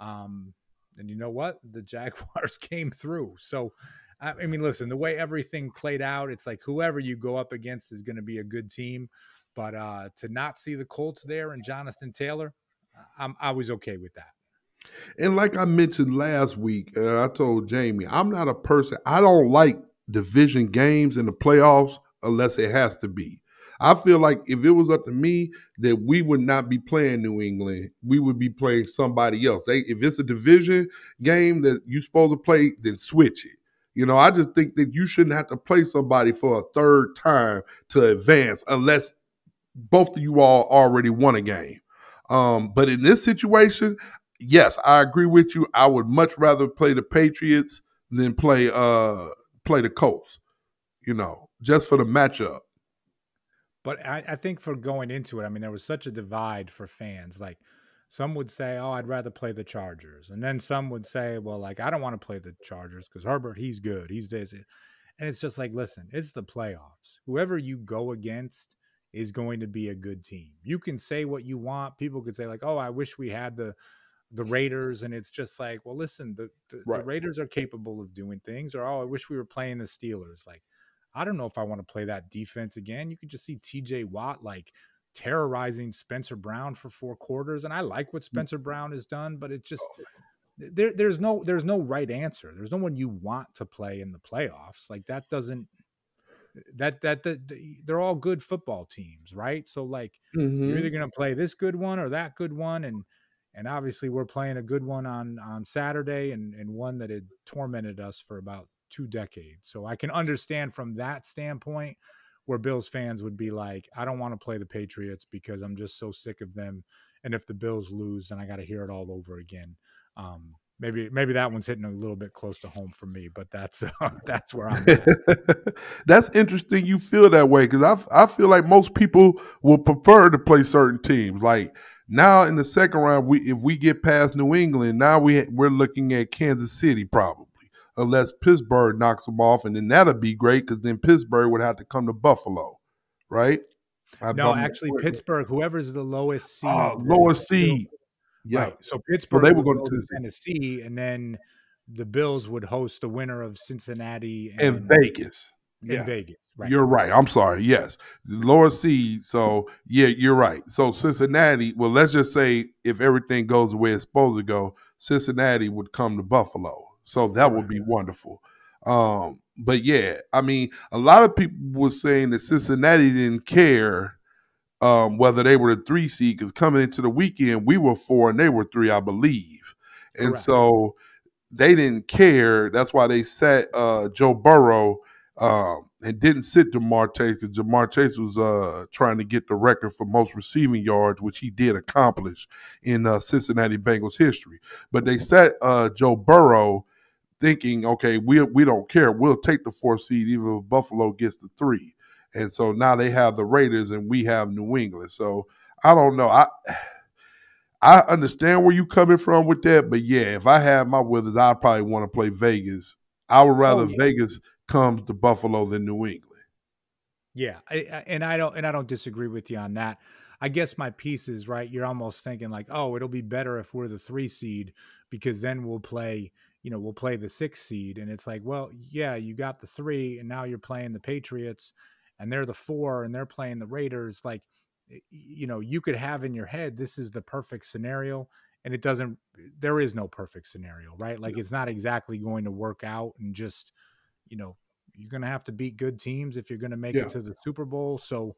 Um, and you know what? The Jaguars (laughs) came through. So, I mean, listen, the way everything played out, it's like whoever you go up against is going to be a good team. But uh, to not see the Colts there and Jonathan Taylor, I'm, I was okay with that. And like I mentioned last week, uh, I told Jamie, I'm not a person, I don't like division games in the playoffs unless it has to be. I feel like if it was up to me, that we would not be playing New England. We would be playing somebody else. They, if it's a division game that you're supposed to play, then switch it. You know, I just think that you shouldn't have to play somebody for a third time to advance unless both of you all already won a game. Um, but in this situation, yes, I agree with you. I would much rather play the Patriots than play uh play the Colts. You know, just for the matchup. But I, I think for going into it, I mean, there was such a divide for fans. Like some would say, "Oh, I'd rather play the Chargers," and then some would say, "Well, like I don't want to play the Chargers because Herbert, he's good, he's this," and it's just like, listen, it's the playoffs. Whoever you go against is going to be a good team. You can say what you want. People could say like, "Oh, I wish we had the." The mm. Raiders, and it's just like, well, listen, the, the, Right. the Raiders are capable of doing things, or oh, I wish we were playing the Steelers. Like, I don't know if I want to play that defense again. You could just see TJ Watt like terrorizing Spencer Brown for four quarters. And I like what mm. Spencer Brown has done, but it just oh, eh, there, there's no there's no right answer. There's no one you want to play in the playoffs. Like that doesn't eh, that that, that they're all good football teams, right? So like you're either mm-hmm. going to play this good one or that good one and and obviously we're playing a good one on on Saturday and and one that had tormented us for about two decades. So I can understand from that standpoint where Bills fans would be like, I don't want to play the Patriots because I'm just so sick of them. And if the Bills lose, then I got to hear it all over again. Um, maybe maybe that one's hitting a little bit close to home for me, but that's uh, (laughs) that's where I'm at. (laughs) that's interesting. You feel that way because I I feel like most people will prefer to play certain teams. Like now in the second round, we if we get past New England, now we we're looking at Kansas City probably, unless Pittsburgh knocks them off, and then that'll be great because then Pittsburgh would have to come to Buffalo, right? I no, actually, Pittsburgh. Whoever's the lowest seed, uh, lowest seed. Yeah. Right. So Pittsburgh well, they were going to Tennessee, and then the Bills would host the winner of Cincinnati and, and Vegas. In yeah. Vegas. Right. You're right. I'm sorry. Yes. Lower seed. So yeah, you're right. So Cincinnati, well, let's just say if everything goes the way it's supposed to go, Cincinnati would come to Buffalo. So that would be wonderful. Um, but yeah, I mean, a lot of people were saying that Cincinnati didn't care um, whether they were the three seed because coming into the weekend we were four and they were three, I believe, and Correct. so they didn't care. That's why they sat uh, Joe Burrow um, and didn't sit Ja'Marr Chase because Ja'Marr Chase was uh, trying to get the record for most receiving yards, which he did accomplish in uh, Cincinnati Bengals history. But they sat uh, Joe Burrow thinking, okay, we we don't care. We'll take the fourth seed even if Buffalo gets the three. And so now they have the Raiders and we have New England. So I don't know. I I understand where you're coming from with that, but yeah, if I had my withers, I'd probably want to play Vegas. I would oh, rather oh, yeah. Vegas comes to Buffalo than New England. Yeah, I, and I don't and I don't disagree with you on that. I guess my piece is right. You're almost thinking like, oh, it'll be better if we're the three seed because then we'll play, you know, we'll play the six seed, and it's like, well, yeah, you got the three, and now you're playing the Patriots, and they're the four and they're playing the Raiders, like you know, you could have in your head this is the perfect scenario and it doesn't there is no perfect scenario, right? Like it's not exactly going to work out and just you know, you're going to have to beat good teams if you're going to make yeah. it to the Super Bowl, so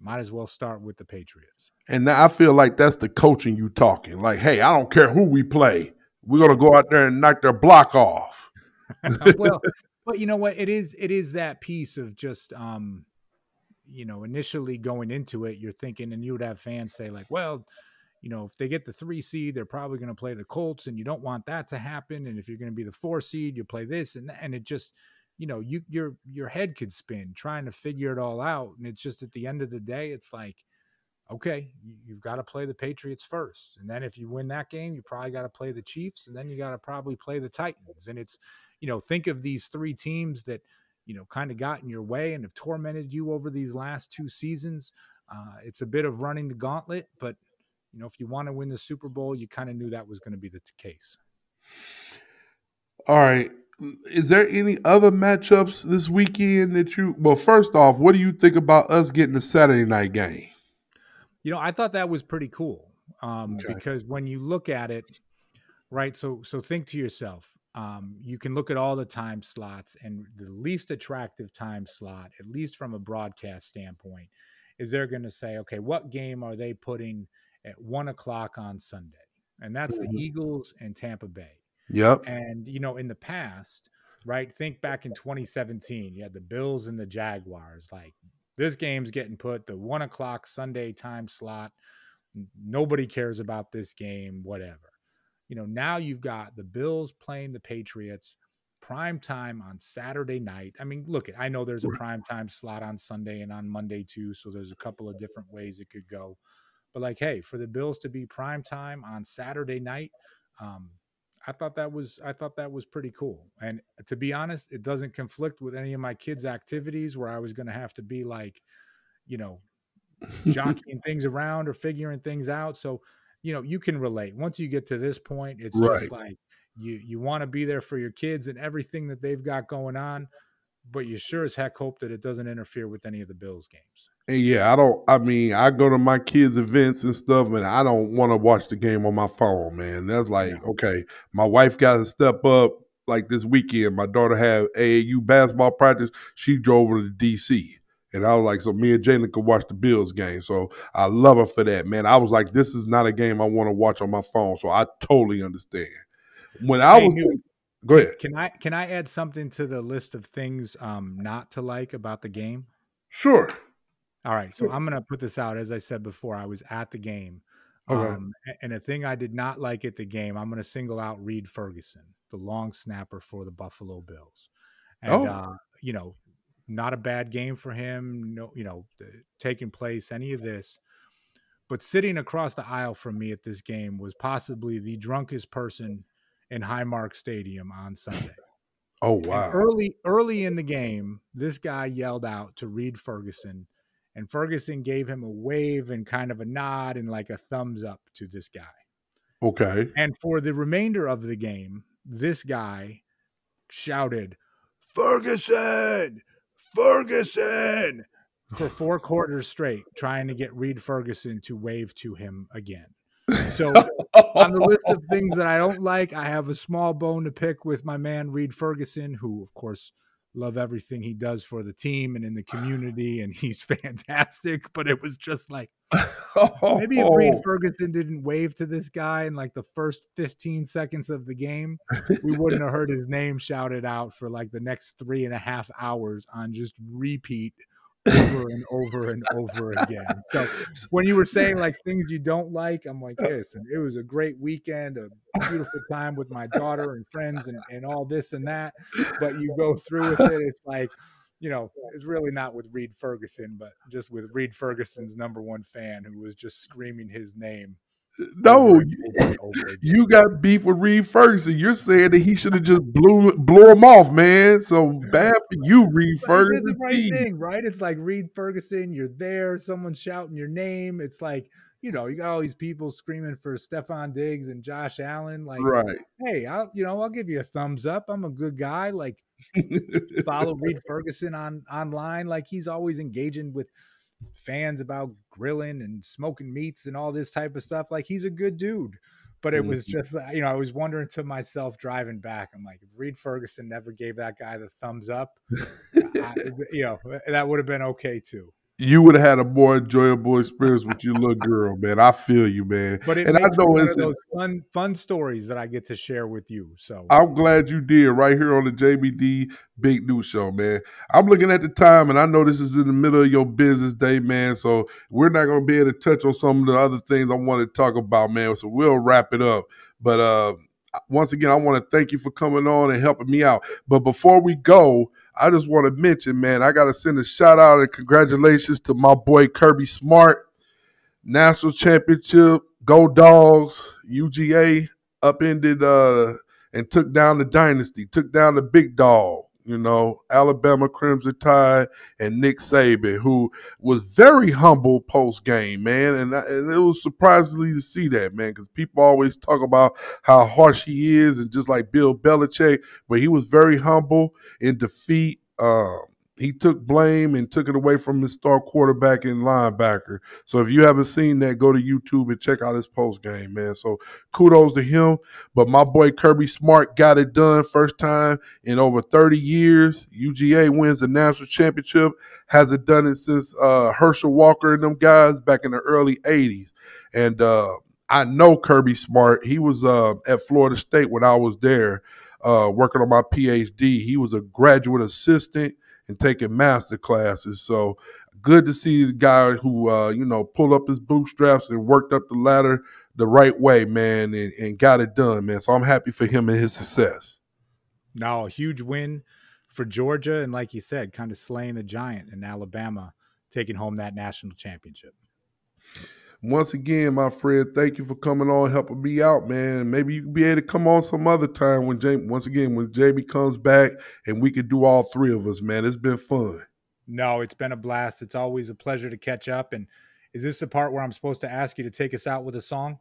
might as well start with the Patriots. And I feel like that's the coaching you talking. Like, hey, I don't care who we play. We're going to go out there and knock their block off. (laughs) well, but you know what? It is it is that piece of just um you know, initially going into it, you're thinking, and you would have fans say, like, well, you know, if they get the three seed, they're probably going to play the Colts, and you don't want that to happen. And if you're going to be the four seed, you play this, and and it just, you know, you your your head could spin trying to figure it all out. And it's just at the end of the day, it's like, okay, you've got to play the Patriots first, and then if you win that game, you probably got to play the Chiefs, and then you got to probably play the Titans. And it's, you know, think of these three teams that you know, kind of got in your way and have tormented you over these last two seasons. Uh, it's a bit of running the gauntlet, but you know, if you want to win the Super Bowl, you kind of knew that was going to be the case. All right. Is there any other matchups this weekend that you? Well, first off, what do you think about us getting the Saturday night game? You know, I thought that was pretty cool um, okay. because when you look at it, right? So, so think to yourself: um, you can look at all the time slots, and the least attractive time slot, at least from a broadcast standpoint, is they're going to say, okay, what game are they putting at one o'clock on Sunday? And that's mm-hmm. the Eagles and Tampa Bay. Yep. And, you know, in the past, right, think back in 2017, you had the Bills and the Jaguars. Like, this game's getting put the one o'clock Sunday time slot. Nobody cares about this game, whatever you know, now you've got the Bills playing the Patriots prime time on Saturday night. I mean, look, I know there's a prime time slot on Sunday and on Monday too, so there's a couple of different ways it could go. But like, hey, for the Bills to be prime time on Saturday night, um, I thought that was I thought that was pretty cool. And to be honest, it doesn't conflict with any of my kids' activities where I was going to have to be like, you know, (laughs) jockeying things around or figuring things out. So you know you can relate once you get to this point it's right. just like you you want to be there for your kids and everything that they've got going on but you sure as heck hope that it doesn't interfere with any of the bills games and yeah i don't i mean i go to my kids events and stuff and i don't want to watch the game on my phone man that's like yeah. okay my wife got to step up like this weekend my daughter had aau basketball practice she drove over to dc and I was like, so me and Jalen could watch the Bills game. So I love her for that, man. I was like, this is not a game I want to watch on my phone. So I totally understand. When I was Go ahead. Can I can I add something to the list of things um, not to like about the game? Sure. All right, so I'm gonna put this out. As I said before, I was at the game, Okay. um, and a thing I did not like at the game. I'm gonna single out Reid Ferguson, the long snapper for the Buffalo Bills, and Oh. uh, you know, not a bad game for him. No, you know, taking place any of this, but sitting across the aisle from me at this game was possibly the drunkest person in Highmark Stadium on Sunday. Oh And wow. early early in the game, this guy yelled out to Reid Ferguson, and Ferguson gave him a wave and kind of a nod and like a thumbs up to this guy. Okay. And for the remainder of the game, this guy shouted, Ferguson, Ferguson, for (sighs) four quarters straight, trying to get Reid Ferguson to wave to him again. So on the list of (laughs) things that I don't like, I have a small bone to pick with my man Reid Ferguson, who of course love everything he does for the team and in the (sighs) community, and he's (laughs) fantastic. But it was just like maybe if Reid. (laughs) Ferguson didn't wave to this guy in like the first 15 seconds of the game, we (laughs) wouldn't have heard his name shouted out for like the next three and a half hours on just repeat over and over and over again. So when you were saying like things you don't like, I'm like, uh. listen, it was a great weekend, a beautiful time with my daughter and friends and, and all this and that. But you go through with it, it's like, you know, it's really not with Reid Ferguson, but just with Reid Ferguson's number one fan who was just screaming his name. No, over and over and over (laughs) again. you got beef with Reid Ferguson. You're saying that he should have just blew blew him off, man. So bad for you, (laughs) Reid he did Ferguson. the right thing, right? It's like Reid Ferguson, you're there, someone's shouting your name. It's like, you know, you got all these people screaming for Stefon Diggs and Josh Allen. Like, Right. hey, I'll you know, I'll give you a thumbs up. I'm a good guy. Like, (laughs) follow Reid Ferguson on online. Like he's always engaging with fans about grilling and smoking meats and all this type of stuff. Like he's a good dude. But it was Mhm. just, uh, you know, I was wondering to myself driving back. I'm like, if Reid Ferguson never gave that guy the thumbs up, I, (laughs) you know, that would have been okay too. You would have had a more enjoyable experience with your little girl, man. I feel you, man. But and I know it's of those fun, fun stories that I get to share with you. So I'm glad you did right here on the JBD Big Newt Show, man. I'm looking at the time, and I know this is in the middle of your business day, man. So we're not going to be able to touch on some of the other things I want to talk about, man. So we'll wrap it up. But uh, once again, I want to thank you for coming on and helping me out. But before we go, I just want to mention, man, I got to send a shout out and congratulations to my boy Kirby Smart. National championship, go dogs, UGA upended uh and took down the dynasty, took down the big dog, you know, Alabama Crimson Tide and Nick Saban, who was very humble post game, man. And, I- and it was surprisingly to see that, man, because people always talk about how harsh he is and just like Bill Belichick, but he was very humble in defeat. Um, he took blame and took it away from his star quarterback and linebacker. So if you haven't seen that, go to YouTube and check out his post game, man. So kudos to him. But my boy Kirby Smart got it done first time in over 30 years. UGA wins the national championship. Hasn't done it since uh, Herschel Walker and them guys back in the early 80s. And uh, I know Kirby Smart. He was uh, at Florida State when I was there uh, working on my PhD. He was a graduate assistant and taking master classes. So good to see the guy who uh, you know pulled up his bootstraps and worked up the ladder the right way, man, and, and got it done, man. So I'm happy for him and his success. now a huge win for Georgia, and like you said, kind of slaying the giant in Alabama, taking home that national championship. Once again, my friend, thank you for coming on, helping me out, man. Maybe you can be able to come on some other time when Jamie, once again, when Jamie comes back and we can do all three of us, man. It's been fun. No, it's been a blast. It's always a pleasure to catch up. And is this the part where I'm supposed to ask you to take us out with a song?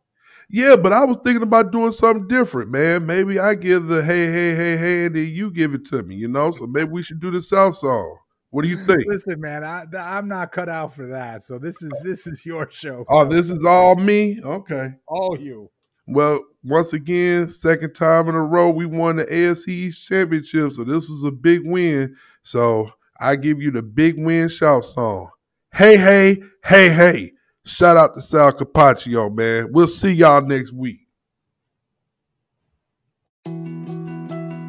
Yeah, but I was thinking about doing something different, man. Maybe I give the hey, hey, hey, hey, and then you give it to me, you know? So maybe we should do the South song. What do you think? Listen, man, I, I'm not cut out for that. So this is this is your show. Oh, So this is all me? Okay. all you. Well, once again, second time in a row, we won the AFC East Championship. So this was a big win. So I give you the big win shout song. Hey, hey, hey, hey. Shout out to Sal Capaccio, man. We'll see y'all next week.